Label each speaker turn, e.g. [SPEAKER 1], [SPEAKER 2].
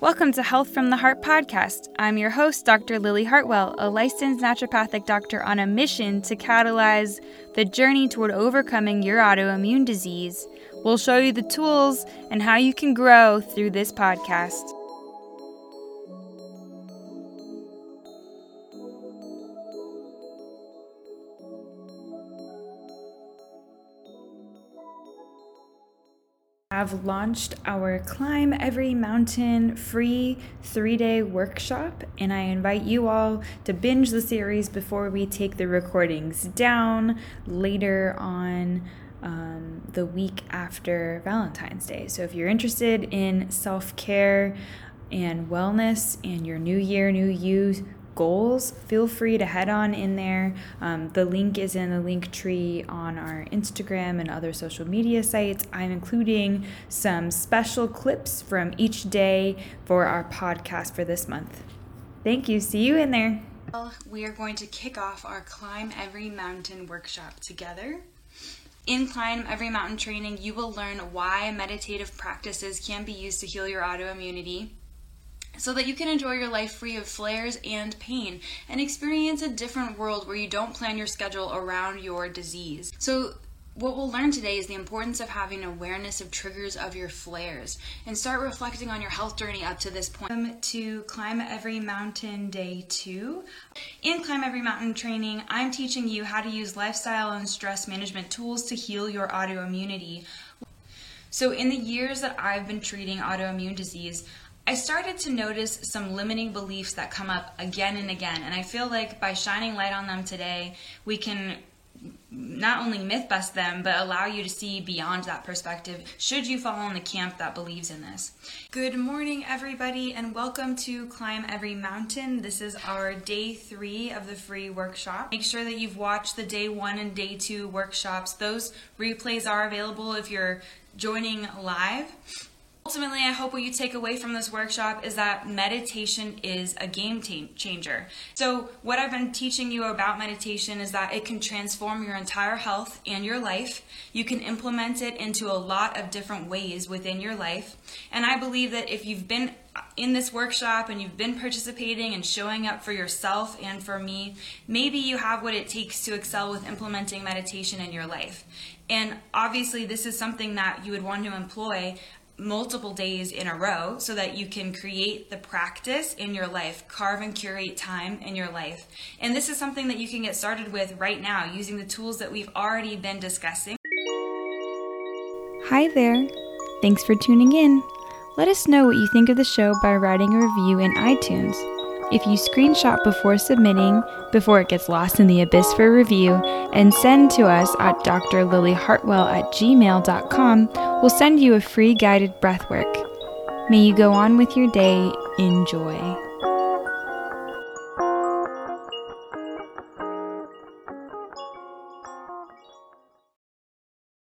[SPEAKER 1] Welcome to Health from the Heart podcast. I'm your host, Dr. Lily Hartwell, a licensed naturopathic doctor on a mission to catalyze the journey toward overcoming your autoimmune disease. We'll show you the tools and how you can grow through this podcast. Have launched our Climb Every Mountain free three day workshop, and I invite you all to binge the series before we take the recordings down later on um, the week after Valentine's Day. So, if you're interested in self care and wellness and your new year, new you goals, feel free to head on in there. Um, the link is in the Linktree on our Instagram and other social media sites. I'm including some special clips from each day for our podcast for this month. Thank you. See you in there. Well, we are going to kick off our Climb Every Mountain workshop together. In Climb Every Mountain training, you will learn why meditative practices can be used to heal your autoimmunity so that you can enjoy your life free of flares and pain and experience a different world where you don't plan your schedule around your disease. So, what we'll learn today is the importance of having awareness of triggers of your flares and start reflecting on your health journey up to this point. Um, to Climb Every Mountain Day 2. In Climb Every Mountain training, I'm teaching you how to use lifestyle and stress management tools to heal your autoimmunity. So, in the years that I've been treating autoimmune disease, I started to notice some limiting beliefs that come up again and again. And I feel like by shining light on them today, we can not only myth bust them, but allow you to see beyond that perspective should you fall in the camp that believes in this. Good morning, everybody, and welcome to Climb Every Mountain. This is our day three of the free workshop. Make sure that you've watched the day one and day two workshops. Those replays are available if you're joining live. Ultimately, I hope what you take away from this workshop is that meditation is a game changer. So, what I've been teaching you about meditation is that it can transform your entire health and your life. You can implement it into a lot of different ways within your life. And I believe that if you've been in this workshop and you've been participating and showing up for yourself and for me, maybe you have what it takes to excel with implementing meditation in your life. And obviously, this is something that you would want to employ multiple days in a row so that you can create the practice in your life, carve and curate time in your life. And this is something that you can get started with right now using the tools that we've already been discussing. Hi there. Thanks for tuning in. Let us know what you think of the show by writing a review in iTunes. If you screenshot before submitting, before it gets lost in the abyss for review, and send to us at drlilyhartwell at gmail.com, we'll send you a free guided breathwork. May you go on with your day. Enjoy.